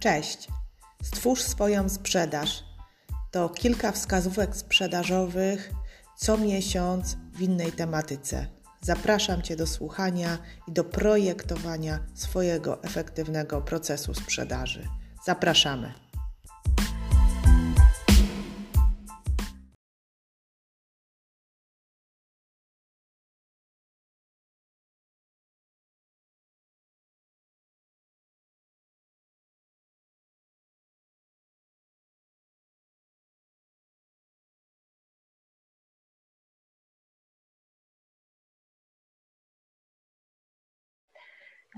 Cześć! Stwórz swoją sprzedaż. To kilka wskazówek sprzedażowych co miesiąc w innej tematyce. Zapraszam Cię do słuchania i do projektowania swojego efektywnego procesu sprzedaży. Zapraszamy.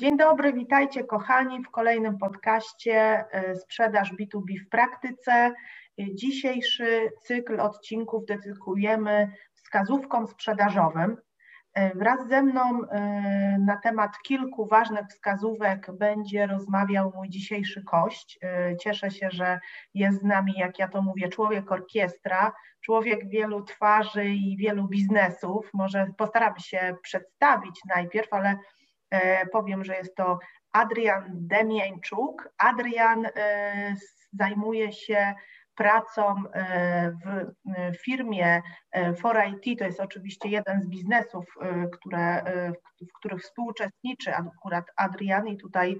Dzień dobry, witajcie kochani w kolejnym podcaście y, Sprzedaż B2B w praktyce. Y, dzisiejszy cykl odcinków dedykujemy wskazówkom sprzedażowym. Y, wraz ze mną na temat kilku ważnych wskazówek będzie rozmawiał mój dzisiejszy gość. Cieszę się, że jest z nami, jak ja to mówię, człowiek orkiestra, człowiek wielu twarzy i wielu biznesów. Może postaramy się przedstawić najpierw, ale E, powiem, że jest to Adrian Demieńczuk. Adrian e, zajmuje się pracą e, w firmie For IT, to jest oczywiście jeden z biznesów, które, w których współuczestniczy akurat Adrian i tutaj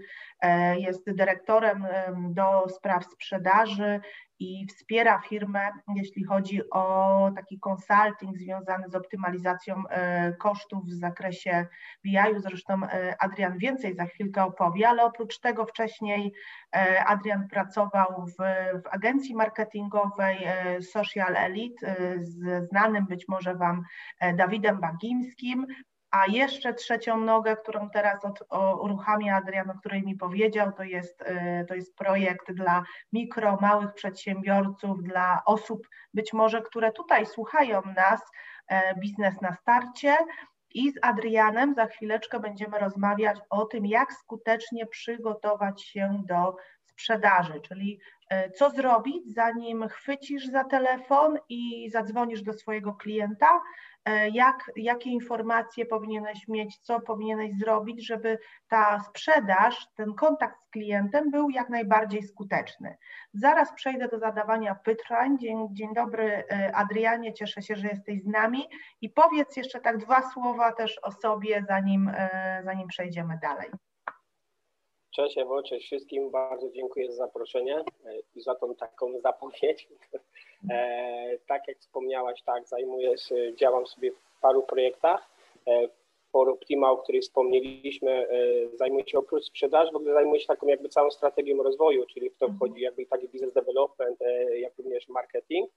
jest dyrektorem do spraw sprzedaży i wspiera firmę, jeśli chodzi o taki consulting związany z optymalizacją e, kosztów w zakresie BI-u. Zresztą e, Adrian więcej za chwilkę opowie, ale oprócz tego wcześniej e, Adrian pracował w, w agencji marketingowej Social Elite z znanym być może Wam Dawidem Bagimskim, a jeszcze trzecią nogę, którą teraz od, o, uruchamia Adrian, o której mi powiedział, to jest, y, to jest projekt dla mikro, małych przedsiębiorców, dla osób być może, które tutaj słuchają nas, e, biznes na starcie. I z Adrianem za chwileczkę będziemy rozmawiać o tym, jak skutecznie przygotować się do sprzedaży, czyli co zrobić, zanim chwycisz za telefon i zadzwonisz do swojego klienta, E, jak, jakie informacje powinieneś mieć, co powinieneś zrobić, żeby ta sprzedaż, ten kontakt z klientem był jak najbardziej skuteczny. Zaraz przejdę do zadawania pytań. Dzień, dzień dobry e, Adrianie, cieszę się, że jesteś z nami i powiedz jeszcze tak dwa słowa też o sobie, zanim, e, zanim przejdziemy dalej. Cześć Ewo, cześć wszystkim. Bardzo dziękuję za zaproszenie i za tą taką zapowiedź. E, tak jak wspomniałaś, tak, zajmuję się, działam sobie w paru projektach. E, For Optima, o której wspomnieliśmy, e, zajmuje się oprócz sprzedaży, w ogóle zajmuje się taką jakby całą strategią rozwoju, czyli w to mhm. wchodzi jakby taki business development, e, jak również marketing.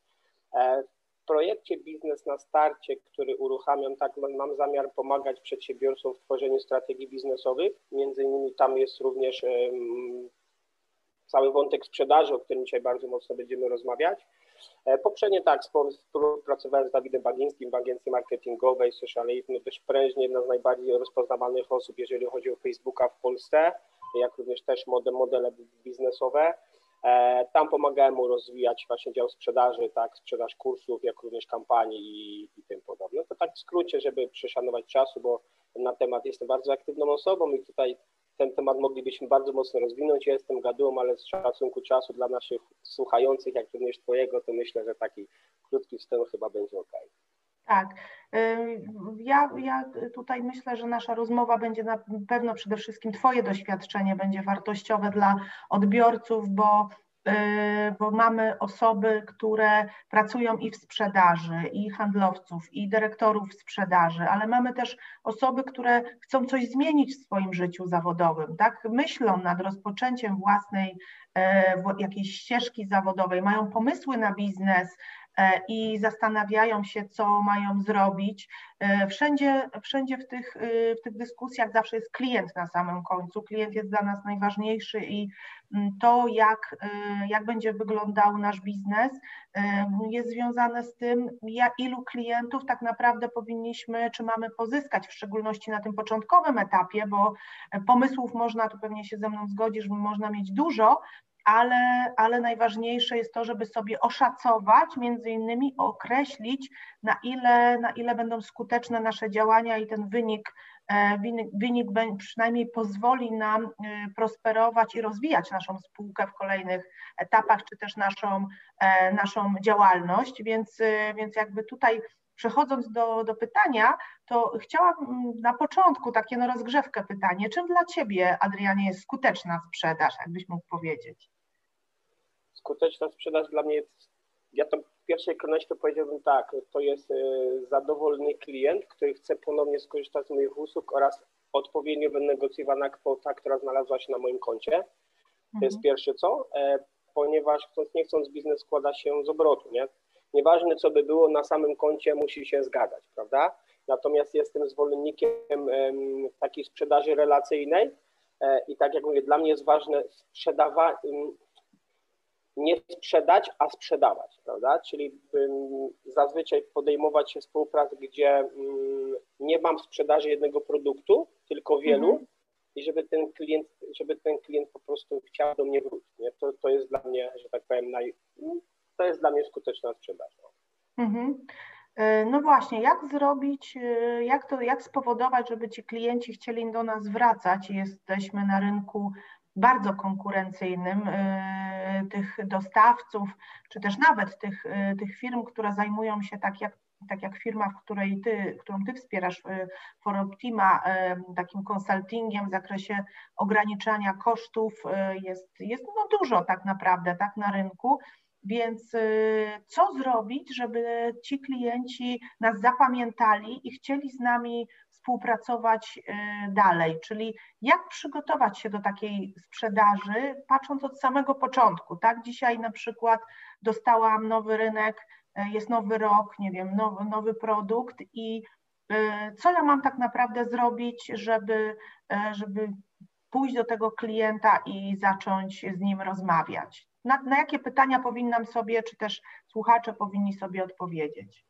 Projekcie Biznes na starcie, który uruchamiam, tak mam zamiar pomagać przedsiębiorcom w tworzeniu strategii biznesowych. Między innymi tam jest również cały wątek sprzedaży, o którym dzisiaj bardzo mocno będziemy rozmawiać. E, poprzednio tak, pracowałem z Dawidem Bagińskim w agencji marketingowej, Social no dość prężnie, jedna z najbardziej rozpoznawalnych osób, jeżeli chodzi o Facebooka w Polsce, jak również też model, modele biznesowe. E, tam pomagałem mu rozwijać właśnie dział sprzedaży, tak, sprzedaż kursów, jak również kampanii i, i tym podobne. To tak w skrócie, żeby przeszanować czasu, bo na temat jestem bardzo aktywną osobą i tutaj ten temat moglibyśmy bardzo mocno rozwinąć. Ja jestem gadułą, ale z szacunku czasu dla naszych słuchających, jak również Twojego, to myślę, że taki krótki wstęp chyba będzie ok. Tak. Ja, ja tutaj myślę, że nasza rozmowa będzie na pewno przede wszystkim Twoje doświadczenie będzie wartościowe dla odbiorców, bo Y, bo mamy osoby, które pracują i w sprzedaży, i handlowców, i dyrektorów sprzedaży, ale mamy też osoby, które chcą coś zmienić w swoim życiu zawodowym, tak? Myślą nad rozpoczęciem własnej y, jakiejś ścieżki zawodowej, mają pomysły na biznes, E, i zastanawiają się, co mają zrobić. E, wszędzie, wszędzie w, tych, y, w tych dyskusjach zawsze jest klient na samym końcu. Klient jest dla nas najważniejszy i mm, to, jak, jak będzie wyglądał nasz biznes, jest związane z tym, ilu klientów tak naprawdę powinniśmy, czy mamy pozyskać, w szczególności na tym początkowym etapie, bo pomysłów można, tu pewnie się ze mną zgodzisz, można mieć dużo, ale, ale najważniejsze jest to, żeby sobie oszacować, między innymi określić, na ile, na ile będą skuteczne nasze działania i ten wynik, e, wynik, wynik przynajmniej pozwoli nam e, prosperować i rozwijać naszą spółkę w kolejnych etapach, czy też naszą, e, naszą działalność, więc, więc jakby tutaj Przechodząc do, do pytania, to chciałam na początku takie no rozgrzewkę pytanie. Czym dla Ciebie, Adrianie, jest skuteczna sprzedaż, jakbyś mógł powiedzieć? Skuteczna sprzedaż dla mnie jest, ja to w pierwszej kolejności powiedziałbym tak, to jest e, zadowolony klient, który chce ponownie skorzystać z moich usług oraz odpowiednio wynegocjowana kwota, która znalazła się na moim koncie. To jest mhm. pierwsze co, e, ponieważ chcąc nie chcąc biznes składa się z obrotu, nie? Nieważne co by było, na samym koncie musi się zgadzać, prawda? Natomiast jestem zwolennikiem takiej sprzedaży relacyjnej e, i tak jak mówię, dla mnie jest ważne sprzedawanie, nie sprzedać, a sprzedawać, prawda? Czyli zazwyczaj podejmować się współpracy, gdzie nie mam sprzedaży jednego produktu, tylko wielu mhm. i żeby ten klient, żeby ten klient po prostu chciał do mnie wrócić. Nie? To, to jest dla mnie, że tak powiem, naj, to jest dla mnie skuteczna sprzedaż. Mhm. E, no właśnie, jak zrobić, e, jak to, jak spowodować, żeby ci klienci chcieli do nas wracać? Jesteśmy na rynku bardzo konkurencyjnym y, tych dostawców, czy też nawet tych, y, tych firm, które zajmują się tak jak tak jak firma, w której ty, którą ty wspierasz, y, Foroptima, takim konsultingiem w zakresie ograniczania kosztów jest, jest no dużo tak naprawdę tak na rynku. Więc co zrobić, żeby ci klienci nas zapamiętali i chcieli z nami współpracować y, dalej, czyli jak przygotować się do takiej sprzedaży, patrząc od samego początku, tak? Dzisiaj na przykład dostałam nowy rynek, y, jest nowy rok, nie wiem, nowy, nowy produkt i y, co ja mam tak naprawdę zrobić, żeby, żeby pójść do tego klienta i zacząć z nim rozmawiać? Na, na jakie pytania powinnam sobie, czy też słuchacze powinni sobie odpowiedzieć?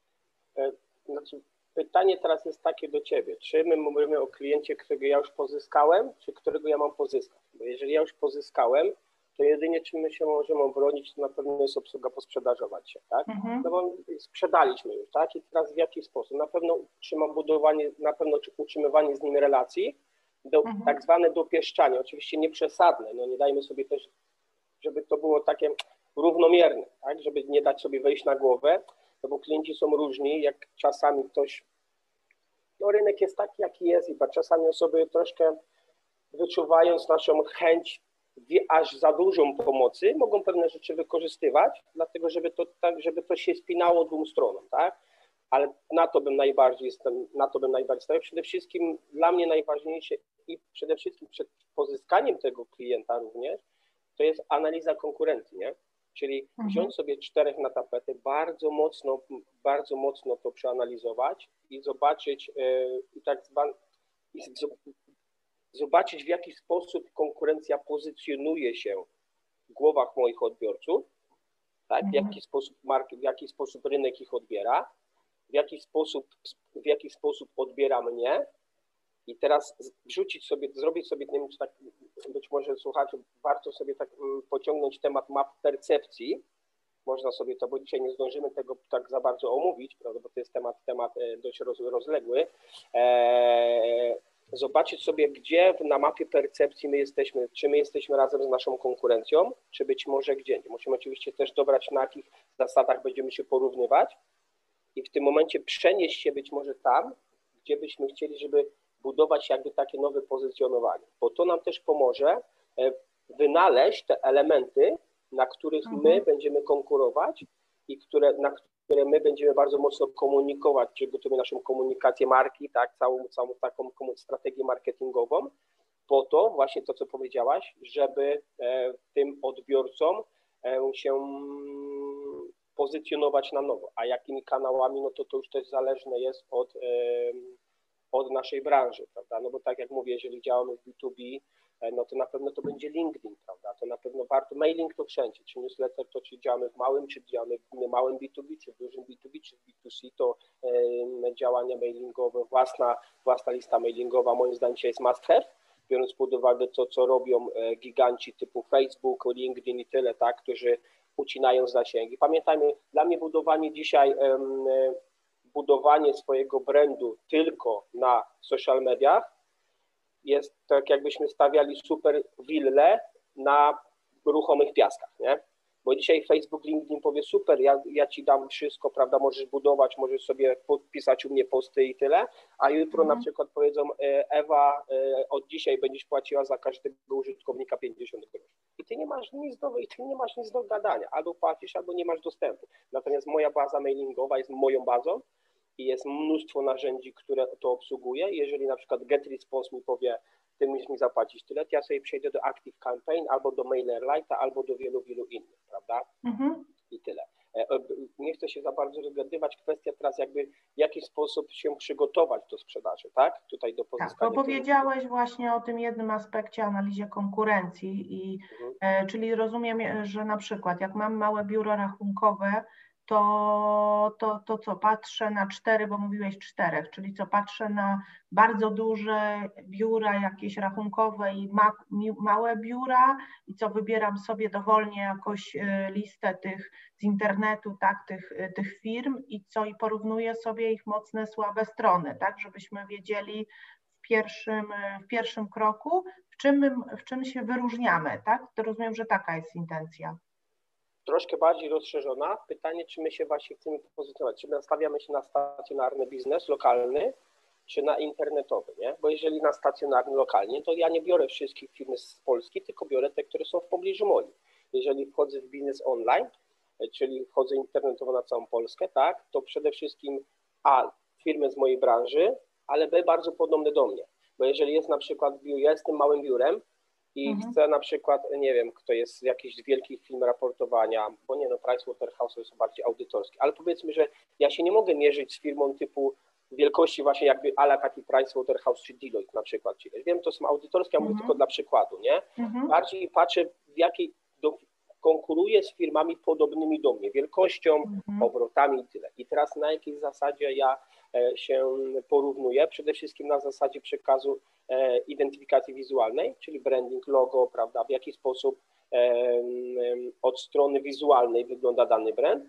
E, znaczy, pytanie teraz jest takie do Ciebie. Czy my mówimy o kliencie, którego ja już pozyskałem, czy którego ja mam pozyskać? Bo jeżeli ja już pozyskałem, to jedynie czym my się możemy obronić, to na pewno jest obsługa posprzedażowa dzisiaj, tak? Mhm. No bo sprzedaliśmy już, tak? I teraz w jaki sposób? Na pewno utrzyma budowanie, na pewno utrzymywanie z nim relacji, do, mhm. tak zwane dopieszczanie, oczywiście nieprzesadne, no nie dajmy sobie też, żeby to było takie równomierne, tak? Żeby nie dać sobie wejść na głowę, no bo klienci są różni, jak czasami ktoś, no rynek jest taki, jaki jest i czasami osoby troszkę wyczuwając naszą chęć aż za dużą pomocy, mogą pewne rzeczy wykorzystywać, dlatego żeby to, tak, żeby to się spinało dwóm stronom, tak? Ale na to bym najbardziej jestem, na to bym najbardziej stawiał. Przede wszystkim dla mnie najważniejsze i przede wszystkim przed pozyskaniem tego klienta również, to jest analiza konkurencji, nie? Czyli mhm. wziąć sobie czterech na tapetę, bardzo mocno, bardzo mocno to przeanalizować i zobaczyć e, i tak zwan, i zobaczyć w jaki sposób konkurencja pozycjonuje się w głowach moich odbiorców, tak? w, mhm. jaki sposób mark, w jaki sposób rynek ich odbiera, w jaki sposób, w jaki sposób odbiera mnie i teraz wrzucić sobie, zrobić sobie, nie wiem, czy tak, być może słuchacze, warto sobie tak mm, pociągnąć temat map percepcji. Można sobie to, bo dzisiaj nie zdążymy tego tak za bardzo omówić, prawda, bo to jest temat, temat e, dość rozległy. Eee, zobaczyć sobie, gdzie na mapie percepcji my jesteśmy, czy my jesteśmy razem z naszą konkurencją, czy być może gdzie. Musimy oczywiście też dobrać, na jakich zasadach będziemy się porównywać i w tym momencie przenieść się być może tam, gdzie byśmy chcieli, żeby budować jakby takie nowe pozycjonowanie, bo to nam też pomoże e, wynaleźć te elementy, na których my mhm. będziemy konkurować i które, na które my będziemy bardzo mocno komunikować, przygotujemy naszą komunikację marki, tak, całą, całą taką strategię marketingową, po to właśnie to, co powiedziałaś, żeby e, tym odbiorcom e, się pozycjonować na nowo. A jakimi kanałami, no to to już też zależne jest od od naszej branży, prawda? No bo tak jak mówię, jeżeli działamy w B2B, e, no to na pewno to będzie LinkedIn, prawda? To na pewno warto, mailing to wszędzie, czy newsletter to czy działamy w małym, czy działamy w małym B2B, czy w dużym B2B, czy w B2C, to e, działania mailingowe, własna, własna lista mailingowa moim zdaniem dzisiaj jest must have, biorąc pod uwagę to, co robią e, giganci typu Facebook, LinkedIn i tyle, tak, którzy ucinają zasięgi. Pamiętajmy, dla mnie budowanie dzisiaj, budowanie swojego brandu tylko na social mediach jest tak, jakbyśmy stawiali super willę na ruchomych piaskach, nie? Bo dzisiaj Facebook, LinkedIn powie super, ja, ja ci dam wszystko, prawda, możesz budować, możesz sobie podpisać u mnie posty i tyle, a jutro mhm. na przykład powiedzą e, Ewa, e, od dzisiaj będziesz płaciła za każdego użytkownika 50 groszy. I ty nie masz nic do, i ty nie masz nic do gadania, albo płacisz, albo nie masz dostępu. Natomiast moja baza mailingowa jest moją bazą i jest mnóstwo narzędzi, które to obsługuje. Jeżeli na przykład GetResponse mi powie, ty musisz mi zapłacić tyle, to ja sobie przejdę do Active Campaign albo do MailerLite'a, albo do wielu, wielu innych, prawda? Mhm. I tyle. E, nie chcę się za bardzo rozgadywać. Kwestia teraz jakby w jaki sposób się przygotować do sprzedaży, tak? Tutaj do pozyskania. Tak, bo powiedziałeś właśnie o tym jednym aspekcie analizie konkurencji i mhm. e, czyli rozumiem, że na przykład jak mam małe biuro rachunkowe, to, to, to co patrzę na cztery, bo mówiłeś czterech, czyli co patrzę na bardzo duże biura, jakieś rachunkowe i ma, małe biura i co wybieram sobie dowolnie jakoś y, listę tych z internetu, tak, tych, y, tych firm i co i porównuję sobie ich mocne, słabe strony, tak, żebyśmy wiedzieli w pierwszym, y, w pierwszym kroku, w czym, w czym się wyróżniamy, tak, to rozumiem, że taka jest intencja troszkę bardziej rozszerzona. Pytanie, czy my się właśnie chcemy pozycjonować, czy nastawiamy się na stacjonarny biznes lokalny, czy na internetowy, nie? Bo jeżeli na stacjonarny lokalnie, to ja nie biorę wszystkich firm z Polski, tylko biorę te, które są w pobliżu moim. Jeżeli wchodzę w biznes online, czyli wchodzę internetowo na całą Polskę, tak, to przede wszystkim A, firmy z mojej branży, ale B, bardzo podobne do mnie. Bo jeżeli jest na przykład biur, ja jestem małym biurem, i mhm. chcę na przykład, nie wiem, kto jest z jakichś wielkich firm raportowania, bo nie no, Pricewaterhouse są bardziej audytorskie, ale powiedzmy, że ja się nie mogę mierzyć z firmą typu wielkości właśnie jakby ala taki Pricewaterhouse czy Deloitte na przykład. Czyli wiem, to są audytorskie, ja mówię mhm. tylko dla przykładu, nie? Mhm. Bardziej patrzę w jakiej, do, konkuruję z firmami podobnymi do mnie, wielkością, mhm. obrotami i tyle. I teraz na jakiej zasadzie ja e, się porównuję? Przede wszystkim na zasadzie przekazu E, identyfikacji wizualnej, czyli branding, logo, prawda, w jaki sposób od strony wizualnej wygląda dany brand.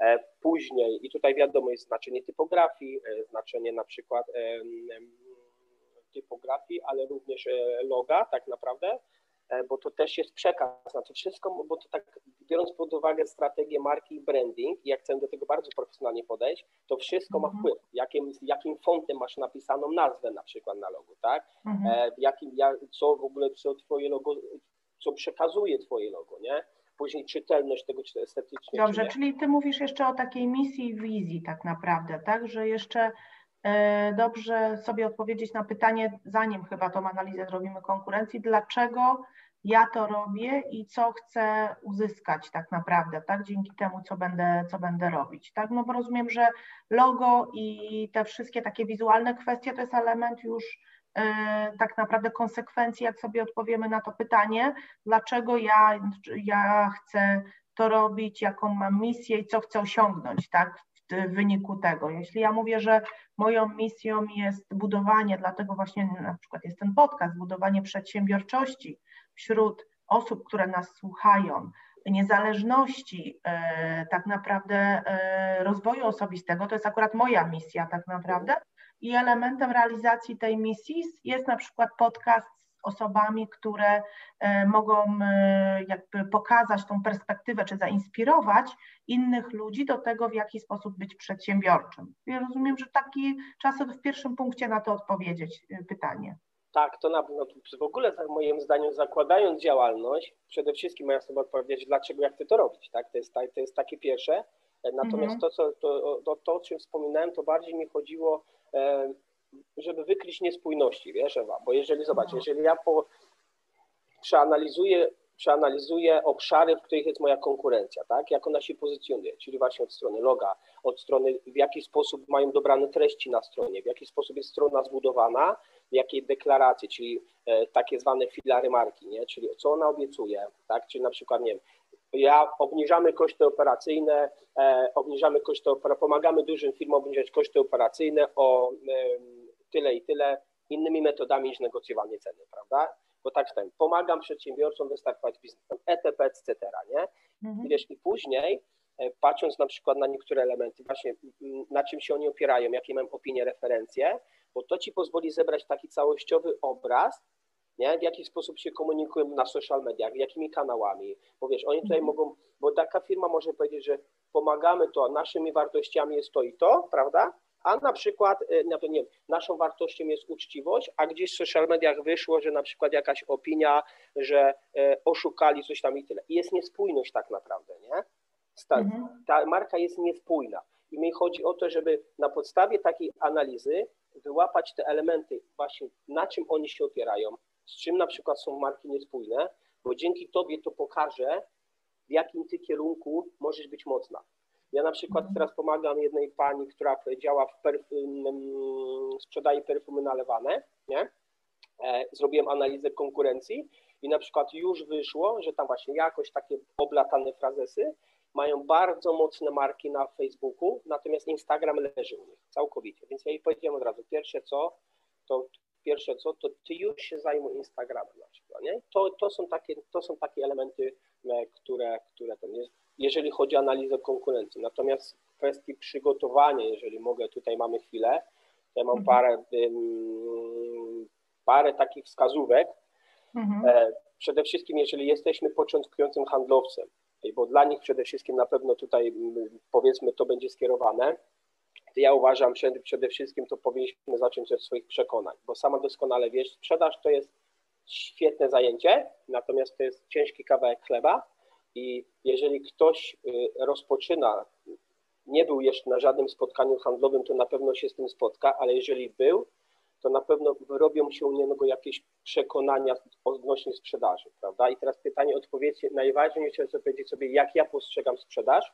E, później, i tutaj wiadomo, jest znaczenie typografii, e, znaczenie na przykład typografii, ale również loga tak naprawdę, E, bo to też jest przekaz na to wszystko, bo to tak biorąc pod uwagę strategię marki i branding, i jak chcę do tego bardzo profesjonalnie podejść, to wszystko ma mhm. wpływ. Jakim, jakim fontem masz napisaną nazwę na przykład na logo, tak? Mhm. E, jakim, jak, co w ogóle, co twoje logo, co przekazuje twoje logo, nie? Później czytelność tego, czy estetycznie. Dobrze, czy czyli ty mówisz jeszcze o takiej misji i wizji tak naprawdę, tak? Że jeszcze e, dobrze sobie odpowiedzieć na pytanie, zanim chyba tą analizę zrobimy konkurencji, dlaczego ja to robię i co chcę uzyskać tak naprawdę, tak, dzięki temu, co będę, co będę robić, tak, no bo rozumiem, że logo i te wszystkie takie wizualne kwestie to jest element już yy, tak naprawdę konsekwencji, jak sobie odpowiemy na to pytanie, dlaczego ja, ja chcę to robić, jaką mam misję i co chcę osiągnąć, tak, wyniku tego. Jeśli ja mówię, że moją misją jest budowanie, dlatego właśnie na przykład jest ten podcast, budowanie przedsiębiorczości, wśród osób, które nas słuchają, niezależności, e, tak naprawdę e, rozwoju osobistego, to jest akurat moja misja tak naprawdę i elementem realizacji tej misji jest na przykład podcast osobami, które e, mogą jakby pokazać tą perspektywę, czy zainspirować innych ludzi do tego, w jaki sposób być przedsiębiorczym. Ja rozumiem, że taki czas w pierwszym punkcie na to odpowiedzieć pytanie. Tak, to na pewno. W ogóle, moim zdaniem, zakładając działalność, przede wszystkim ja sobie odpowiedzieć, dlaczego ja chcę to robić. Tak? To, jest, to jest takie pierwsze. E, natomiast mhm. to, co, to, to, to, o czym wspominałem, to bardziej mi chodziło, e, żeby wykryć niespójności, wiesz, Ewa? Bo jeżeli, zobacz, mhm. jeżeli ja po, przeanalizuję, przeanalizuję obszary, w których jest moja konkurencja, tak? Jak ona się pozycjonuje, czyli właśnie od strony loga, od strony w jaki sposób mają dobrane treści na stronie, w jaki sposób jest strona zbudowana, jakiej deklaracje, czyli e, takie zwane filary marki, nie? czyli co ona obiecuje, tak? czyli na przykład, nie wiem, ja obniżamy koszty operacyjne, e, obniżamy koszty, pomagamy dużym firmom obniżać koszty operacyjne o e, tyle i tyle innymi metodami niż negocjowanie ceny, prawda? Bo tak powiem, pomagam przedsiębiorcom wystartować biznesem, etc., etc., nie? Mhm. I wiesz, i później e, patrząc na przykład na niektóre elementy, właśnie na czym się oni opierają, jakie mają opinie, referencje, bo to ci pozwoli zebrać taki całościowy obraz, nie? w jaki sposób się komunikują na social mediach, jakimi kanałami, bo wiesz, oni tutaj mhm. mogą, bo taka firma może powiedzieć, że pomagamy to, naszymi wartościami jest to i to, prawda? A na przykład, y, no nie wiem, naszą wartością jest uczciwość, a gdzieś w social mediach wyszło, że na przykład jakaś opinia, że y, oszukali coś tam i tyle. I jest niespójność tak naprawdę, nie? Ta, mhm. ta marka jest niespójna. I mi chodzi o to, żeby na podstawie takiej analizy wyłapać te elementy, właśnie na czym oni się opierają, z czym na przykład są marki niespójne, bo dzięki Tobie to pokaże, w jakim Ty kierunku możesz być mocna. Ja na przykład mhm. teraz pomagam jednej pani, która działa w perfum, sprzedaje perfumy nalewane, nie? E, zrobiłem analizę konkurencji i na przykład już wyszło, że tam właśnie jakoś takie oblatane frazesy mają bardzo mocne marki na Facebooku, natomiast Instagram leży u nich całkowicie. Więc ja jej powiedziałem od razu, pierwsze co, to pierwsze co, to ty już się zajmuj Instagramem na przykład, nie? To, to, są, takie, to są takie elementy, które, które ten jest, jeżeli chodzi o analizę konkurencji. Natomiast w kwestii przygotowania, jeżeli mogę, tutaj mamy chwilę, ja mam mhm. parę, parę takich wskazówek. Mhm. E, przede wszystkim, jeżeli jesteśmy początkującym handlowcem, bo dla nich przede wszystkim na pewno tutaj powiedzmy to będzie skierowane, ja uważam, że przede wszystkim to powinniśmy zacząć od swoich przekonań, bo sama doskonale wiesz, sprzedaż to jest świetne zajęcie, natomiast to jest ciężki kawałek chleba i jeżeli ktoś y, rozpoczyna, nie był jeszcze na żadnym spotkaniu handlowym, to na pewno się z tym spotka, ale jeżeli był, to na pewno wyrobią się u niego jakieś przekonania odnośnie sprzedaży, prawda? I teraz pytanie, odpowiedzcie, najważniejsze jest odpowiedzieć sobie, jak ja postrzegam sprzedaż,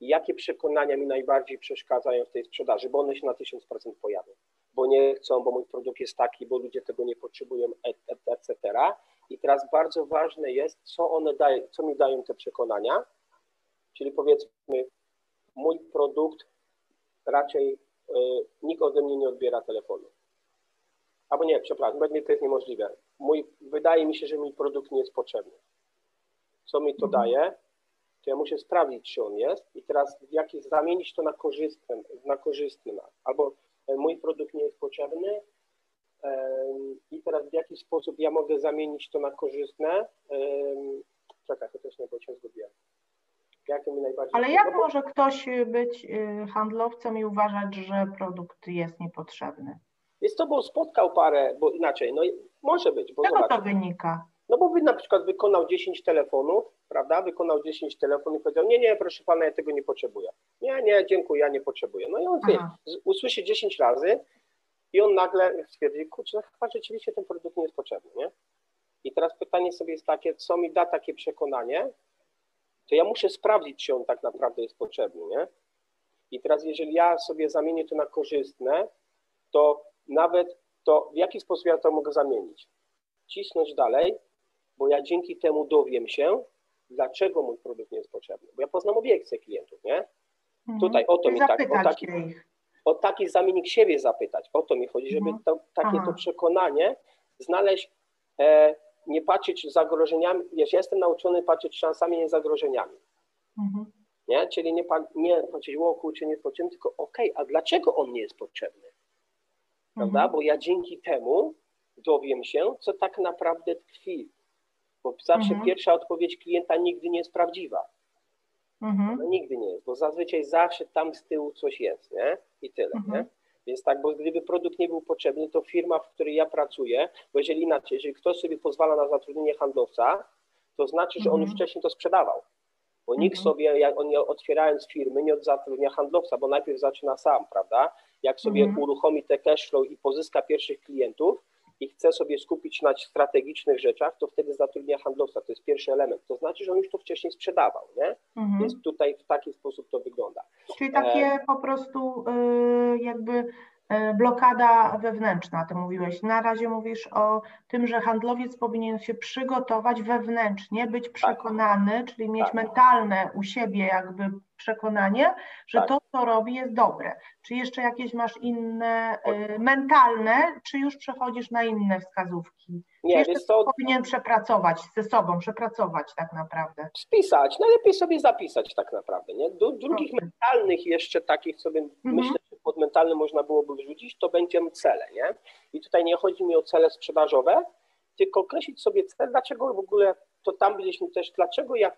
jakie przekonania mi najbardziej przeszkadzają w tej sprzedaży, bo one się na 1000% pojawią, bo nie chcą, bo mój produkt jest taki, bo ludzie tego nie potrzebują, etc. I teraz bardzo ważne jest, co one dają, co mi dają te przekonania, czyli powiedzmy, mój produkt raczej y, nikt ode mnie nie odbiera telefonu. Albo nie, przepraszam, to jest niemożliwe. Mój, wydaje mi się, że mój produkt nie jest potrzebny. Co mi to daje? to ja muszę sprawdzić, czy on jest i teraz w jaki, zamienić to na korzystny, na korzystny. Albo mój produkt nie jest potrzebny i teraz w jaki sposób ja mogę zamienić to na korzystne. Czekaj, to też nie, bo cię zgubiłem. Jakie mi najbardziej Ale jak może ktoś być y, handlowcem i uważać, że produkt jest niepotrzebny? Jest to, bo spotkał parę, bo inaczej, no może być. Bo Czego to wynika? No bo wy na przykład wykonał 10 telefonów, prawda, wykonał 10 telefonów i powiedział, nie, nie, proszę pana, ja tego nie potrzebuję. Nie, nie, dziękuję, ja nie potrzebuję. No i on wie, usłyszy 10 razy i on nagle stwierdzi, kurczę, no chyba rzeczywiście ten produkt nie jest potrzebny, nie? I teraz pytanie sobie jest takie, co mi da takie przekonanie, to ja muszę sprawdzić, czy on tak naprawdę jest potrzebny, nie? I teraz jeżeli ja sobie zamienię to na korzystne, to nawet to w jaki sposób ja to mogę zamienić? Cisnąć dalej, bo ja dzięki temu dowiem się, dlaczego mój produkt nie jest potrzebny. Bo ja poznam obiekcje klientów, nie? Mhm. Tutaj o to mi tak, o taki, o taki zamiennik siebie zapytać, o to mi chodzi, żeby mhm. to, takie Aha. to przekonanie znaleźć, e, nie patrzeć zagrożeniami, wiesz, ja jestem nauczony patrzeć szansami, nie zagrożeniami. Mhm. Nie? Czyli nie, nie patrzeć, o kurczę, nie jest potrzebny, tylko okej, okay, a dlaczego on nie jest potrzebny? Prawda? Mhm. Bo ja dzięki temu dowiem się, co tak naprawdę tkwi bo zawsze mhm. pierwsza odpowiedź klienta nigdy nie jest prawdziwa. Mhm. No, nigdy nie jest, bo zazwyczaj zawsze tam z tyłu coś jest, nie? I tyle, mhm. nie? Więc tak, bo gdyby produkt nie był potrzebny, to firma, w której ja pracuję, bo jeżeli inaczej, jeżeli ktoś sobie pozwala na zatrudnienie handlowca, to znaczy, że on już mhm. wcześniej to sprzedawał. Bo nikt mhm. sobie, jak on otwierając firmy, nie zatrudnia handlowca, bo najpierw zaczyna sam, prawda? Jak sobie mhm. uruchomi te cashflow i pozyska pierwszych klientów, i chce sobie skupić na strategicznych rzeczach, to wtedy zatrudnia handlowca. To jest pierwszy element. To znaczy, że on już to wcześniej sprzedawał, nie? Mhm. Więc tutaj w taki sposób to wygląda. Czyli takie e... po prostu y, jakby blokada wewnętrzna, ty mówiłeś. Na razie mówisz o tym, że handlowiec powinien się przygotować wewnętrznie, być tak. przekonany, tak. czyli mieć tak. mentalne u siebie jakby przekonanie, że tak. to, co robi, jest dobre. Czy jeszcze jakieś masz inne y, mentalne, czy już przechodzisz na inne wskazówki? Nie, czy to... powinien przepracować ze sobą, przepracować tak naprawdę? Spisać, najlepiej sobie zapisać tak naprawdę. Nie? Do drugich okay. mentalnych jeszcze takich sobie mhm. myślę, pod mentalnym można byłoby wrzucić, to będziemy cele. Nie? I tutaj nie chodzi mi o cele sprzedażowe, tylko określić sobie cel, dlaczego w ogóle, to tam byliśmy też, dlaczego ja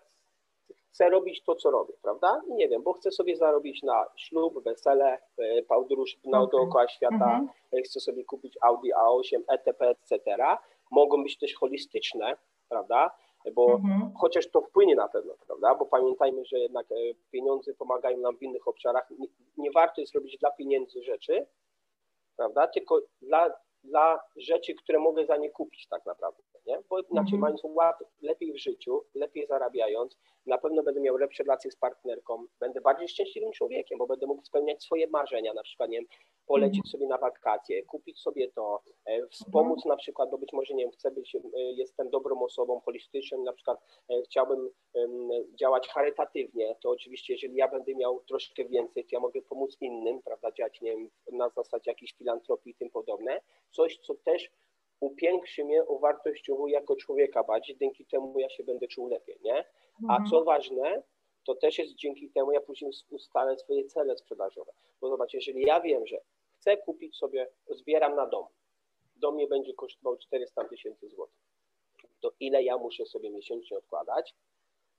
chcę robić to, co robię, prawda? Nie wiem, bo chcę sobie zarobić na ślub, wesele, e, podróż na okay. dookoła świata, mm -hmm. chcę sobie kupić Audi A8, etc., etc. Mogą być też holistyczne, prawda? Bo -hmm. chociaż to wpłynie na pewno, prawda? Bo pamiętajmy, że jednak e, pieniądze pomagają nam w innych obszarach. Nie, nie warto jest robić dla pieniędzy rzeczy, prawda? Tylko dla dla rzeczy, które mogę za nie kupić tak naprawdę, nie? Bo inaczej mm-hmm. mając ład lepiej w życiu, lepiej zarabiając, na pewno będę miał lepsze relacje z partnerką, będę bardziej szczęśliwym człowiekiem, bo będę mógł spełniać swoje marzenia, na przykład, nie wiem, polecieć mm-hmm. sobie na wakacje, kupić sobie to, e, wspomóc mm-hmm. na przykład, bo być może, nie wiem, chcę być, e, jestem dobrą osobą holistyczną, na przykład e, chciałbym działać charytatywnie, to oczywiście, jeżeli ja będę miał troszkę więcej, to ja mogę pomóc innym, prawda, działać, nie wiem, na zasadzie jakiejś filantropii i tym podobne, coś, co też upiększy mnie, uwartościowuje jako człowieka bardziej, dzięki temu ja się będę czuł lepiej, nie? A mhm. co ważne, to też jest dzięki temu ja później ustalę swoje cele sprzedażowe. Bo zobacz, jeżeli ja wiem, że chcę kupić sobie, zbieram na dom, dom mnie będzie kosztował 400 tysięcy złotych, to ile ja muszę sobie miesięcznie odkładać,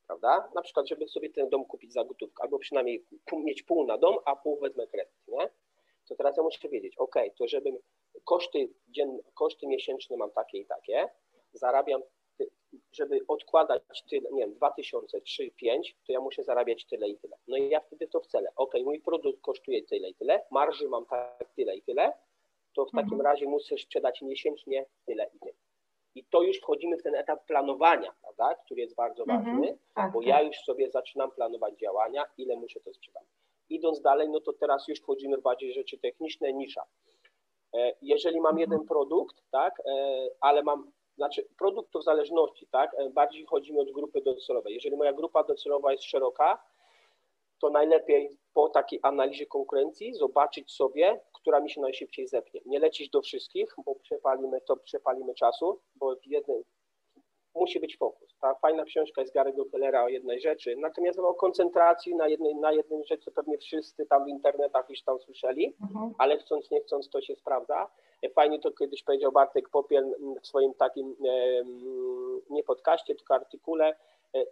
prawda? Na przykład, żeby sobie ten dom kupić za gotówkę, albo przynajmniej mieć pół na dom, a pół wezmę kredyt, nie? To teraz ja muszę wiedzieć, ok, to żebym koszty, dzienne, koszty miesięczne mam takie i takie, zarabiam, żeby odkładać tyle, nie wiem, 2000, 3, 5, to ja muszę zarabiać tyle i tyle. No i ja wtedy to wcale, ok, mój produkt kosztuje tyle i tyle, marży mam tak tyle i tyle, to w takim mhm. razie muszę sprzedać miesięcznie tyle i tyle. I to już wchodzimy w ten etap planowania, prawda, który jest bardzo mhm. ważny, tak, bo tak. ja już sobie zaczynam planować działania, ile muszę to sprzedać. Idąc dalej, no to teraz już wchodzimy w bardziej rzeczy techniczne, nisza. E, jeżeli mam jeden mhm. produkt, tak, e, ale mam, znaczy produkt to w zależności, tak, e, bardziej chodzi mi o grupy docelowe. Jeżeli moja grupa docelowa jest szeroka, to najlepiej po takiej analizie konkurencji zobaczyć sobie, która mi się najszybciej zepnie. Nie lecić do wszystkich, bo przepalimy to, przepalimy czasu, bo w jednym, musi być fokus. Ta fajna książka jest Gary'ego Kellera o jednej rzeczy, natomiast o koncentracji na jednej, na jednej rzeczy pewnie wszyscy tam w internetach już tam słyszeli, mhm. ale chcąc nie chcąc to się sprawdza. Fajnie to kiedyś powiedział Bartek Popiel w swoim takim nie podcaście, tylko artykule, e,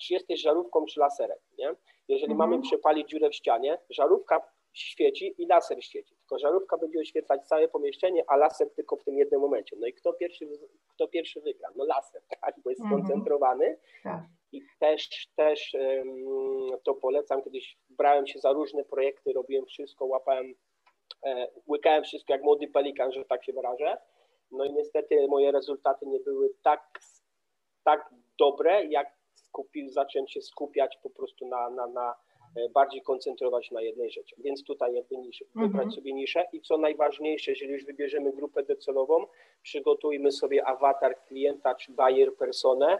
czy jesteś żarówką czy laserem, nie? Jeżeli mhm. mamy przepalić dziurę w ścianie, żarówka świeci i laser świeci. Tylko żarówka będzie oświetlać całe pomieszczenie, a laser tylko w tym jednym momencie. No i kto pierwszy, kto pierwszy wygra? No laser, tak, bo jest mhm. skoncentrowany. Tak. I też, też to polecam. Kiedyś brałem się za różne projekty, robiłem wszystko, łapałem, e, łykałem wszystko jak młody pelikan, że tak się wyrażę. No i niestety moje rezultaty nie były tak, tak dobre, jak skupił, zacząłem się skupiać po prostu na, na, na bardziej koncentrować na jednej rzeczy. Więc tutaj jakby niszę, wybrać mhm. sobie niszę i co najważniejsze, jeżeli już wybierzemy grupę docelową, przygotujmy sobie awatar klienta czy buyer personę,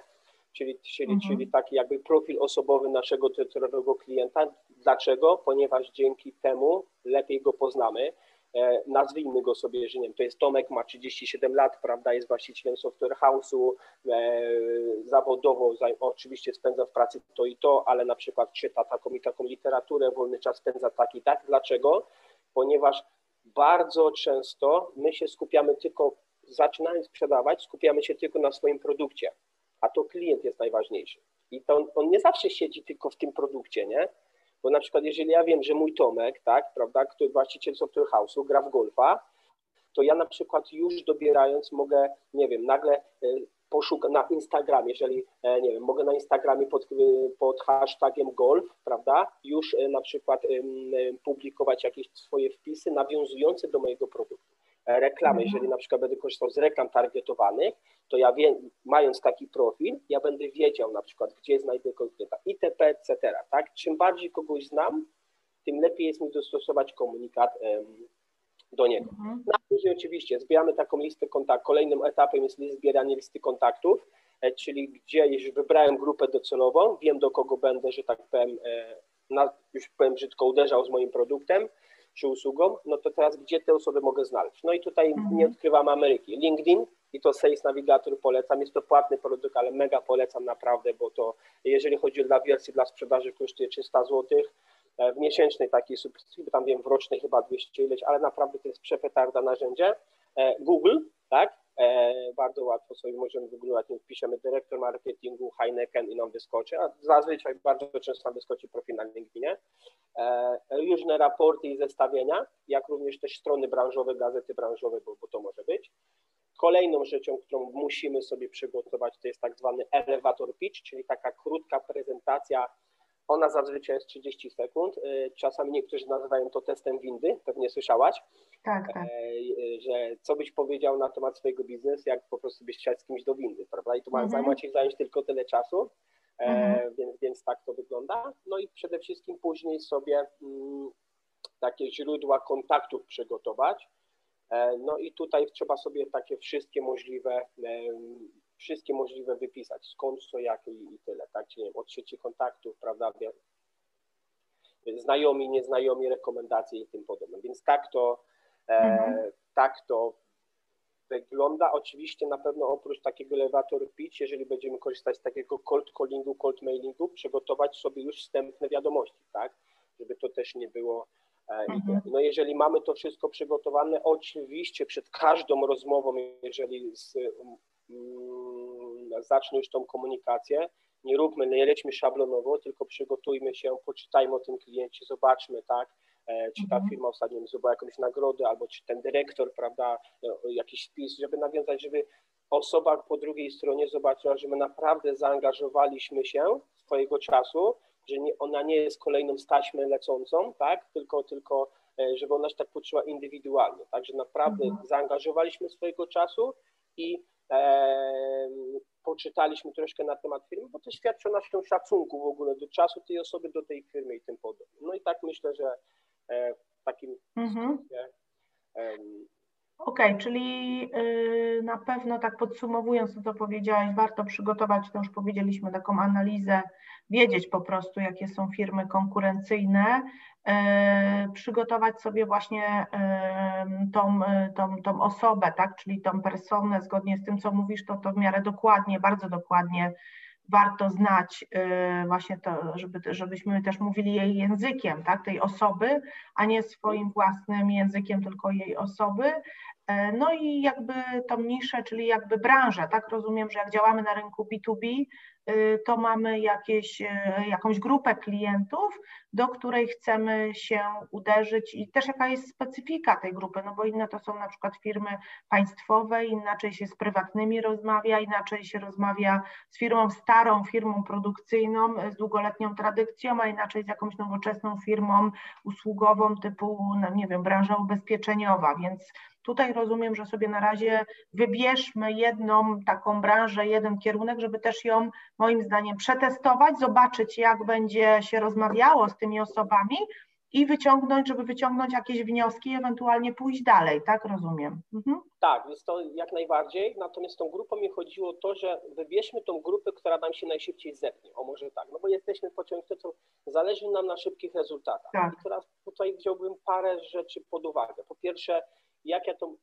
czyli, czyli, mhm. czyli taki jakby profil osobowy naszego docelowego klienta. Dlaczego? Ponieważ dzięki temu lepiej go poznamy. E, nazwijmy go sobie, że nie wiem, to jest Tomek, ma 37 lat, prawda, jest właścicielem software house'u, e, zawodowo oczywiście spędza w pracy to i to, ale na przykład czyta taką i taką literaturę, wolny czas spędza tak i tak. Dlaczego? Ponieważ bardzo często my się skupiamy tylko, zaczynając sprzedawać, skupiamy się tylko na swoim produkcie, a to klient jest najważniejszy. I to on, on nie zawsze siedzi tylko w tym produkcie, nie? Bo na przykład, jeżeli ja wiem, że mój Tomek, tak, prawda, który właściciel software house'u gra w golfa, to ja na przykład już dobierając mogę, nie wiem, nagle e, poszukać na Instagramie, jeżeli, e, nie wiem, mogę na Instagramie pod, e, pod hashtagiem golf, prawda, już na przykład publikować jakieś swoje wpisy nawiązujące do mojego produktu. Reklamy, mhm. jeżeli na przykład będę korzystał z reklam targetowanych, to ja wiem, mając taki profil, ja będę wiedział na przykład, gdzie znajdę klienta, itp., etc. Tak? Czym bardziej kogoś znam, tym lepiej jest mi dostosować komunikat do niego. Mhm. No, później oczywiście zbieramy taką listę kontaktów. Kolejnym etapem jest zbieranie listy kontaktów, e, czyli gdzie już wybrałem grupę docelową, wiem do kogo będę, że tak powiem, e, na, już powiem brzydko, uderzał z moim produktem czy usługą, no to teraz gdzie te osoby mogę znaleźć? No i tutaj mhm. nie odkrywam Ameryki. LinkedIn i to Sales Navigator polecam, jest to płatny produkt, ale mega polecam naprawdę, bo to jeżeli chodzi o dla wersji dla sprzedaży kosztuje 300 zł, E, w miesięcznej takiej subskrypcji, tam wiem w rocznej chyba 200 ileś, ale naprawdę to jest przepetarda narzędzie. E, Google, tak, bardzo łatwo sobie możemy wygooglować, wpiszemy dyrektor marketingu Heineken i nam wyskoczy, a zazwyczaj bardzo często nam wyskoczy profil na LinkedInie. Różne raporty i zestawienia, jak również też strony branżowe, gazety branżowe, bo, bo to może być. Kolejną rzeczą, którą musimy sobie przygotować, to jest tak zwany elevator pitch, czyli taka krótka prezentacja ona zazwyczaj jest 30 sekund. Y, czasami niektórzy nazywają to testem windy, pewnie słyszałaś. Tak, tak. E, y, że co byś powiedział na temat swojego biznesu, jak po prostu byś chciał z kimś do windy, prawda? I to mhm. ma ci zająć tylko tyle czasu, e, mhm. więc, więc tak to wygląda. No i przede wszystkim później sobie mm, takie źródła kontaktów przygotować. E, no i tutaj trzeba sobie takie wszystkie możliwe wszystkie możliwe wypisać, skąd, co, jak i, i tyle, tak, czyli nie wiem, od sieci kontaktów, prawda, znajomi, nieznajomi, rekomendacje i tym podobne, więc tak to, e, mhm. tak to wygląda. Oczywiście na pewno oprócz takiego elevator pitch, jeżeli będziemy korzystać z takiego cold callingu, cold mailingu, przygotować sobie już wstępne wiadomości, tak, żeby to też nie było e, Mhm. No jeżeli mamy to wszystko przygotowane, oczywiście przed każdą rozmową, jeżeli z Mm, zacznę już tą komunikację. Nie róbmy, nie lećmy szablonowo, tylko przygotujmy się, poczytajmy o tym kliencie, zobaczmy, tak, e, czy ta mhm. firma ostatnio zdobyła jakąś nagrodę, albo czy ten dyrektor, prawda, e, jakiś spis, żeby nawiązać, żeby osoba po drugiej stronie zobaczyła, że my naprawdę zaangażowaliśmy się swojego czasu, że nie, ona nie jest kolejną staśmę lecącą, tak, tylko, tylko e, żeby ona się tak poczuła indywidualnie, także naprawdę mhm. zaangażowaliśmy swojego czasu i poczytaliśmy troszkę na temat firmy, bo to świadczy o naszym szacunku w ogóle do czasu tej osoby, do tej firmy i tym podobne. No i tak myślę, że e, w takim mhm. Okej, okay, czyli y, na pewno tak podsumowując to, co powiedziałaś, warto przygotować, to już powiedzieliśmy, taką analizę, wiedzieć po prostu, jakie są firmy konkurencyjne, przygotować sobie właśnie y, tą, tą, tą osobę, tak, czyli tą personę, zgodnie z tym, co mówisz, to, to w miarę dokładnie, bardzo dokładnie warto znać właśnie to, żeby, żebyśmy też mówili jej językiem, tak, tej osoby, a nie swoim własnym językiem, tylko jej osoby. E, no i jakby tą niszę, czyli jakby branżę, tak? Rozumiem, że jak działamy na rynku B2B, y, to mamy jakieś, y, jakąś grupę klientów, do której chcemy się uderzyć i też jaka jest specyfika tej grupy, no bo inne to są na przykład firmy państwowe, inaczej się z prywatnymi rozmawia, inaczej się rozmawia z firmą starą, firmą produkcyjną, z długoletnią tradycją, a inaczej z jakąś nowoczesną firmą usługową typu, no nie wiem, branża ubezpieczeniowa, więc Tutaj rozumiem, że sobie na razie wybierzmy jedną taką branżę, jeden kierunek, żeby też ją moim zdaniem przetestować, zobaczyć jak będzie się rozmawiało z tymi osobami i wyciągnąć, żeby wyciągnąć jakieś wnioski, ewentualnie pójść dalej, tak rozumiem? Mhm. Tak, jest to jak najbardziej, natomiast tą grupą mi chodziło o to, że wybierzmy tą grupę, która nam się najszybciej zepnie, o może tak, no bo jesteśmy pociągnięci, co zależy nam na szybkich rezultatach. Tak. I teraz tutaj wziąłbym parę rzeczy pod uwagę. Po pierwsze, jak ja to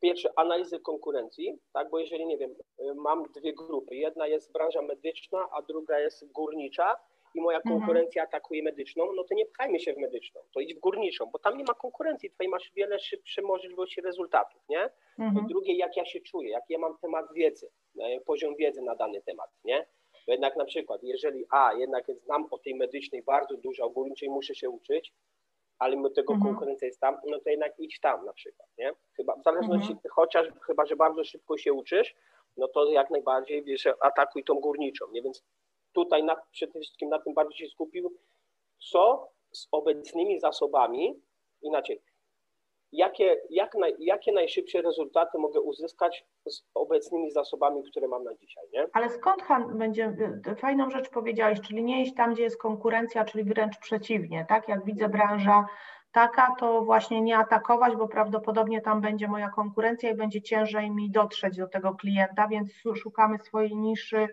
pierwsze analizy konkurencji, tak, bo jeżeli nie wiem, mam dwie grupy, jedna jest branża medyczna, a druga jest górnicza i moja mhm. konkurencja mhm. atakuje medyczną, no to nie pchajmy się w medyczną, to idź w górniczą, bo tam nie ma konkurencji, tutaj masz wiele szybsze możliwości rezultatów, nie? Mhm. Po drugie, jak ja się czuję, jaki ja mam temat wiedzy, e, poziom wiedzy na dany temat, nie? Bo jednak na przykład, jeżeli a, jednak znam o tej medycznej bardzo dużo, o górniczej muszę się uczyć, ale mimo tego mhm. konkurencja jest tam, no to jednak idź tam na przykład, nie? Chyba, w zależności, mhm. chociaż chyba, że bardzo szybko się uczysz, no to jak najbardziej, wiesz, atakuj tą górniczą, nie? Więc tutaj na, przede wszystkim na tym bardziej się skupił, co z obecnymi zasobami, inaczej, jakie, jak naj, jakie najszybsze rezultaty mogę uzyskać z obecnymi zasobami, które mam na dzisiaj, nie? Ale skąd Han będzie, fajną rzecz powiedziałeś, czyli nie iść tam, gdzie jest konkurencja, czyli wręcz przeciwnie, tak? Jak widzę branża taka, to właśnie nie atakować, bo prawdopodobnie tam będzie moja konkurencja i będzie ciężej mi dotrzeć do tego klienta, więc szukamy swojej niszy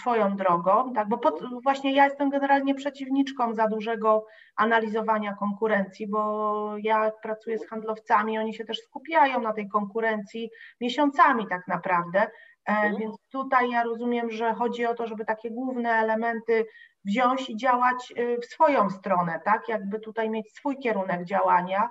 swoją drogą, tak, bo pod, właśnie ja jestem generalnie przeciwniczką za dużego analizowania konkurencji, bo ja pracuję z handlowcami, oni się też skupiają na tej konkurencji miesiącami tak naprawdę, e, mhm. więc tutaj ja rozumiem, że chodzi o to, żeby takie główne elementy wziąć i działać y, w swoją stronę, tak? Jakby tutaj mieć swój kierunek działania, e,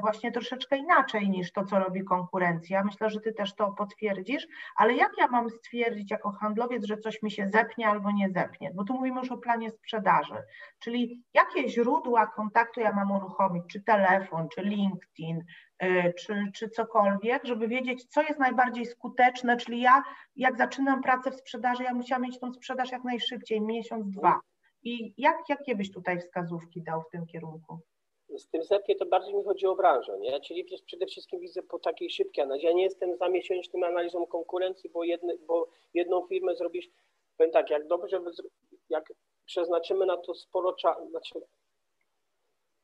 właśnie troszeczkę inaczej niż to, co robi konkurencja. Myślę, że Ty też to potwierdzisz, ale jak ja mam stwierdzić jako handlowiec, że coś mi się zepnie albo nie zepnie? Bo tu mówimy już o planie sprzedaży, czyli jakie źródła kontaktu ja mam uruchomić, czy telefon, czy LinkedIn, y, czy, czy cokolwiek, żeby wiedzieć, co jest najbardziej skuteczne, czyli ja jak zaczynam pracę w sprzedaży, ja musiałam mieć tą sprzedaż jak najszybciej, miesiąc, dwa. I jak, jakie byś tutaj wskazówki dał w tym kierunku? Z tym zepnie to bardziej mi chodzi o branżę, nie? Czyli przede wszystkim widzę po takiej szybkiej analizie. Ja nie jestem za miesięcznym analizą konkurencji, bo, bo jedną firmę zrobisz, powiem tak, jak dobrze, jak przeznaczymy na to sporo czasu, znaczy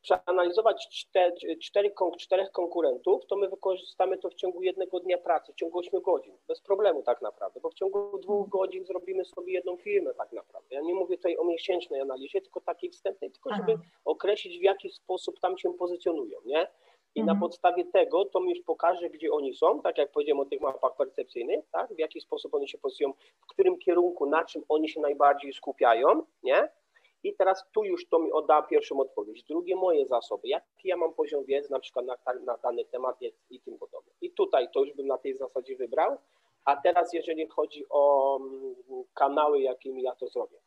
przeanalizować cztery, cztery, czterech konkurentów, to my wykorzystamy to w ciągu jednego dnia pracy, w ciągu 8 godzin, bez problemu tak naprawdę, bo w ciągu dwóch godzin zrobimy sobie jedną firmę tak naprawdę. Ja nie mówię tutaj o miesięcznej analizie, tylko takiej wstępnej, tylko żeby Aha. określić w jaki sposób tam się pozycjonują, nie? I mhm. na podstawie tego to mi już pokaże, gdzie oni są, tak jak powiedziałem o tych mapach percepcyjnych, tak? w jaki sposób oni się pozycjonują, w którym kierunku, na czym oni się najbardziej skupiają, nie? I teraz tu już to mi odda pierwszą odpowiedź. Drugie, moje zasoby. Jaki ja mam poziom wiedzy na przykład na, na dany temat i tym podobne. I tutaj to już bym na tej zasadzie wybrał. A teraz jeżeli chodzi o mm, kanały, jakimi ja to zrobię.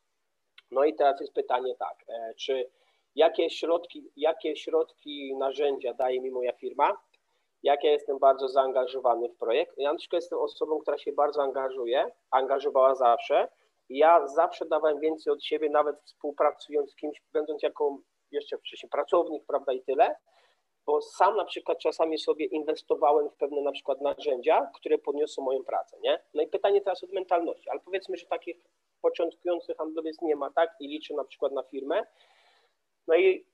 No i teraz jest pytanie tak, e, czy jakie środki, jakie środki, narzędzia daje mi moja firma, jak ja jestem bardzo zaangażowany w projekt. Ja na przykład jestem osobą, która się bardzo angażuje, angażowała zawsze, ja zawsze dawałem więcej od siebie, nawet współpracując z kimś, będąc jako jeszcze wcześniej pracownik, prawda, i tyle, bo sam na przykład czasami sobie inwestowałem w pewne na przykład narzędzia, które podniosą moją pracę, nie? No i pytanie teraz od mentalności, ale powiedzmy, że takich początkujących handlowiec nie ma, tak? I liczę na przykład na firmę. No i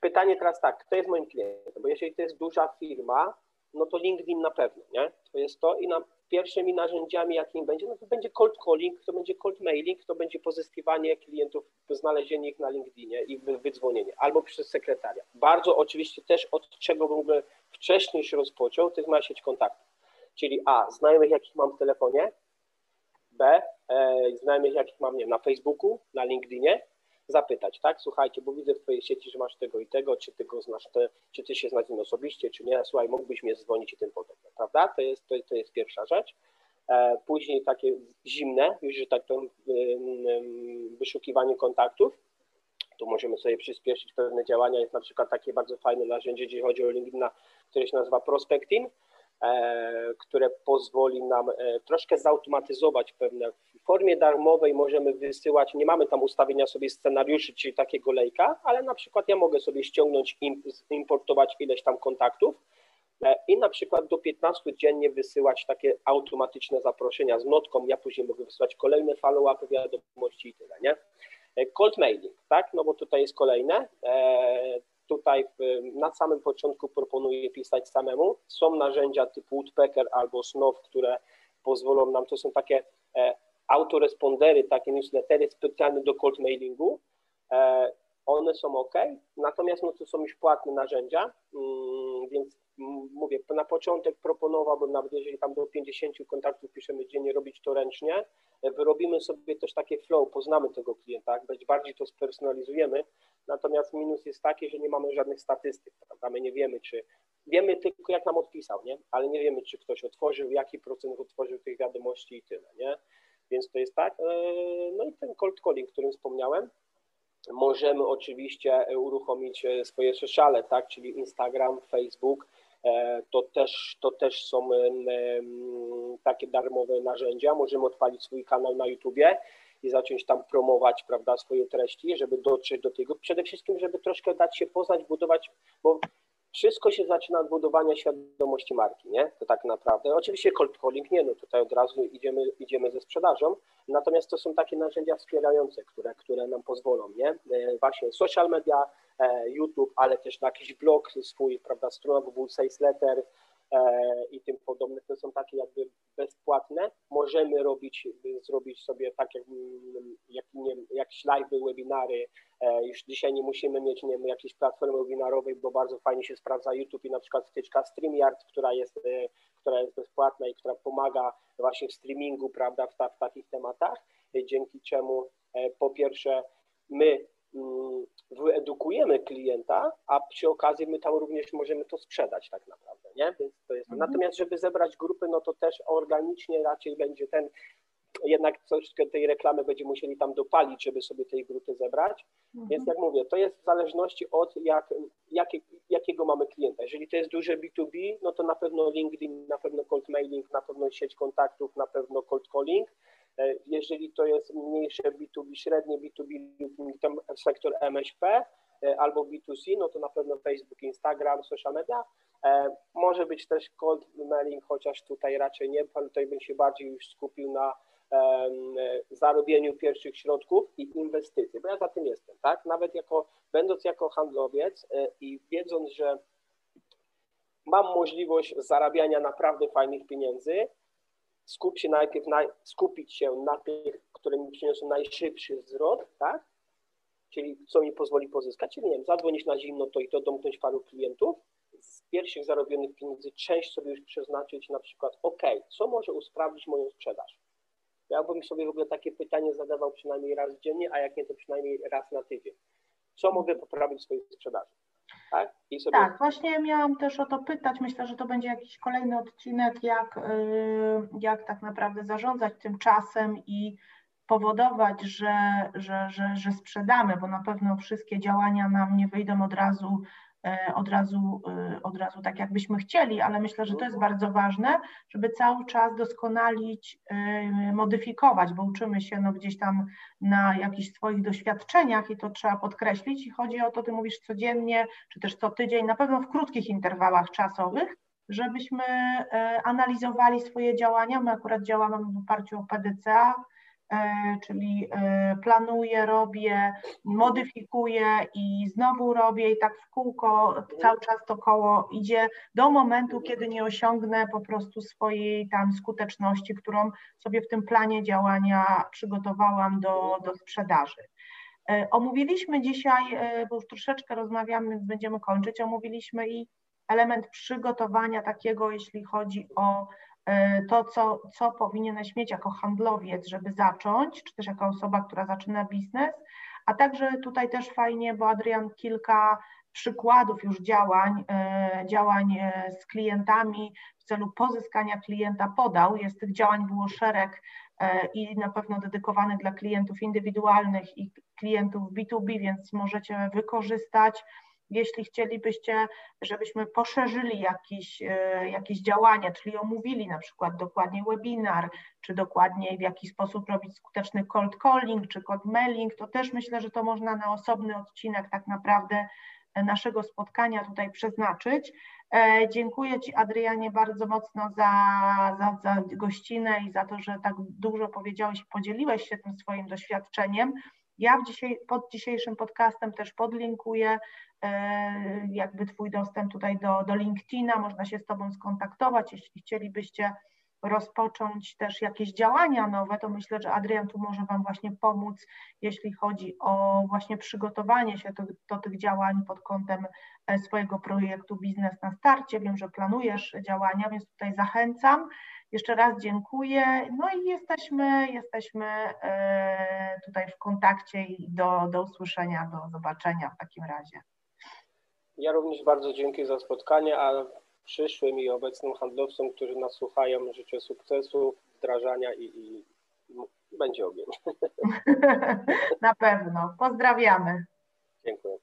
pytanie teraz tak, kto jest moim klientem? Bo jeżeli to jest duża firma, no to LinkedIn na pewno, nie? To jest to i na pierwszymi narzędziami, jakim będzie, no to będzie cold calling, to będzie cold mailing, to będzie pozyskiwanie klientów, znalezienie ich na LinkedInie i wydzwonienie, albo przez sekretariat. Bardzo oczywiście też od czego w ogóle wcześniej się rozpoczął, to jest moja sieć kontaktów. Czyli A, znajomych jakich mam w telefonie, B, e, znajomych jakich mam nie, na Facebooku, na LinkedInie, zapytać, tak? Słuchajcie, bo widzę w Twojej sieci, że masz tego i tego, czy Ty go znasz, te, czy Ty się znasz nim osobiście, czy nie, słuchaj, mógłbyś mnie dzwonić i tym podobne, prawda? To jest, to, to jest pierwsza rzecz. E, później takie zimne, już że tak powiem, wyszukiwanie kontaktów. Tu możemy sobie przyspieszyć pewne działania. Jest na przykład takie bardzo fajne narzędzie, jeśli chodzi o LinkedIna, które się nazywa Prospecting które pozwoli nam e, troszkę zautomatyzować pewne. W formie darmowej możemy wysyłać, nie mamy tam ustawienia sobie scenariuszy, czyli takiego lejka, ale na przykład ja mogę sobie ściągnąć, importować ileś tam kontaktów e, i na przykład do 15 dziennie wysyłać takie automatyczne zaproszenia z notką, ja później mogę wysyłać kolejne follow-upy, wiadomości i tyle, nie? Cold mailing, tak, no bo tutaj jest kolejne, tutaj na samym początku proponuję pisać samemu. Są narzędzia typu Woodpecker albo Snow, które pozwolą nam, to są takie e, autorespondery, takie newslettery specjalne do cold mailingu. E, one są ok, natomiast no, to są już płatne narzędzia, mm, więc mówię, na początek proponowałbym, nawet jeżeli tam do 50 kontaktów piszemy dziennie, robić to ręcznie. Wyrobimy sobie też takie flow, poznamy tego klienta, być bardziej to spersonalizujemy. Natomiast minus jest taki, że nie mamy żadnych statystyk, prawda? My nie wiemy, czy wiemy tylko jak nam odpisał, nie? Ale nie wiemy, czy ktoś otworzył, jaki procent otworzył tych wiadomości i tyle, nie? Więc to jest tak. E, no i ten cold calling, którym wspomniałem, możemy oczywiście uruchomić e, swoje sociale, tak, czyli Instagram, Facebook, E, to też, to też są takie darmowe narzędzia. Możemy odpalić swój kanał na YouTubie i zacząć tam promować prawda, swoje treści, żeby dotrzeć do tego. Przede wszystkim, żeby troszkę dać się poznać, budować, bo wszystko się zaczyna od budowania świadomości marki, nie? To tak naprawdę. Oczywiście cold calling nie, no tutaj od razu idziemy, idziemy ze sprzedażą, natomiast to są takie narzędzia wspierające, które, które nam pozwolą, nie? E, właśnie social media, YouTube, ale też na jakiś blog swój, prawda, strona Google Sales Letter, E, i tym podobne, to są takie jakby bezpłatne. Możemy robić, zrobić sobie tak jak, jak nie jakieś live, webinary, e, już dzisiaj nie musimy mieć nie wiem, jakiejś platformy webinarowej, bo bardzo fajnie się sprawdza YouTube i na przykład wtyczka StreamYard, która jest, e, która jest bezpłatna i która pomaga właśnie w streamingu, prawda, w, ta, w takich tematach, dzięki czemu po pierwsze my wyedukujemy klienta, a przy okazji my tam również możemy to sprzedać tak naprawdę, nie? Więc to jest. Mhm. Natomiast żeby zebrać grupy, no to też organicznie raczej będzie ten, jednak coś tej reklamy będziemy musieli tam dopalić, żeby sobie tej grupy zebrać. Mhm. Więc jak mówię, to jest w zależności od jak, jakie, jakiego mamy klienta. Jeżeli to jest duże B2B, no to na pewno LinkedIn, na pewno cold mailing, na pewno sieć kontaktów, na pewno cold calling. E, jeżeli to jest mniejsze B2B, średnie B2B, tam sektor MŚP e, albo B2C, no to na pewno Facebook, Instagram, social media. E, może być też cold mailing, chociaż tutaj raczej nie, tutaj bym się bardziej już skupił na zarobieniu pierwszych środków i inwestycji, bo ja za tym jestem, tak? Nawet jako, będąc jako handlowiec i wiedząc, że mam możliwość zarabiania naprawdę fajnych pieniędzy, skup się najpierw na, skupić się na tych, które mi przyniosą najszybszy zwrot, tak? Czyli co mi pozwoli pozyskać, czyli nie wiem, zadzwonić na zimno to i to, domknąć paru klientów, z pierwszych zarobionych pieniędzy część sobie już przeznaczyć na przykład, ok, co może usprawnić moją sprzedaż? Ja bym sobie w ogóle takie pytanie zadawał przynajmniej raz dziennie, a jak nie, to przynajmniej raz na tydzień. Co mogę poprawić w swojej sprzedaży? Tak? Sobie... tak, właśnie miałam też o to pytać. Myślę, że to będzie jakiś kolejny odcinek, jak, y, jak tak naprawdę zarządzać tym czasem i powodować, że, że, że, że sprzedamy, bo na pewno wszystkie działania nam nie wyjdą od razu od razu, e, od razu tak, jakbyśmy chcieli, ale myślę, że to jest bardzo ważne, żeby cały czas doskonalić, e, modyfikować, bo uczymy się no, gdzieś tam na jakichś swoich doświadczeniach i to trzeba podkreślić i chodzi o to, ty mówisz codziennie, czy też co tydzień, na pewno w krótkich interwałach czasowych, żebyśmy analizowali swoje działania. My akurat działamy w oparciu o PDCA, E, czyli e, planuję, robię, modyfikuję i znowu robię i tak w kółko cały czas to koło idzie do momentu, kiedy nie osiągnę po prostu swojej tam skuteczności, którą sobie w tym planie działania przygotowałam do, do sprzedaży. E, omówiliśmy dzisiaj, bo już troszeczkę rozmawiamy, więc będziemy kończyć, omówiliśmy i element przygotowania takiego, jeśli chodzi o E, to, co, co powinieneś mieć jako handlowiec, żeby zacząć, czy też jako osoba, która zaczyna biznes, a także tutaj też fajnie, bo Adrian kilka przykładów już działań, e, działań e, z klientami w celu pozyskania klienta podał. Jest tych działań było szereg i na pewno dedykowany dla klientów indywidualnych i klientów B2B, więc możecie wykorzystać jeśli chcielibyście, żebyśmy poszerzyli jakieś, e, jakieś działania, czyli omówili na przykład dokładnie webinar, czy dokładnie w jaki sposób robić skuteczny cold calling, czy cold mailing, to też myślę, że to można na osobny odcinek tak naprawdę naszego spotkania tutaj przeznaczyć. E, dziękuję Ci, Adrianie, bardzo mocno za, za, za gościnę i za to, że tak dużo powiedziałeś i podzieliłeś się tym swoim doświadczeniem. Ja dzisiaj, pod dzisiejszym podcastem też podlinkuję e, jakby Twój dostęp tutaj do, do LinkedIna, można się z Tobą skontaktować, jeśli chcielibyście rozpocząć też jakieś działania nowe, to myślę, że Adrian tu może Wam właśnie pomóc, jeśli chodzi o właśnie przygotowanie się do, do, tych działań pod kątem e, swojego projektu Biznes na starcie. Wiem, że planujesz działania, więc tutaj zachęcam. Jeszcze raz dziękuję. No i jesteśmy, jesteśmy e, tutaj w kontakcie i do, do usłyszenia, do zobaczenia w takim razie. Ja również bardzo dziękuję za spotkanie, a przyszłym i obecnym handlowcom, którzy nas słuchają, życzę sukcesu, wdrażania i, i będzie ogień. Na pewno. Pozdrawiamy. Dziękuję.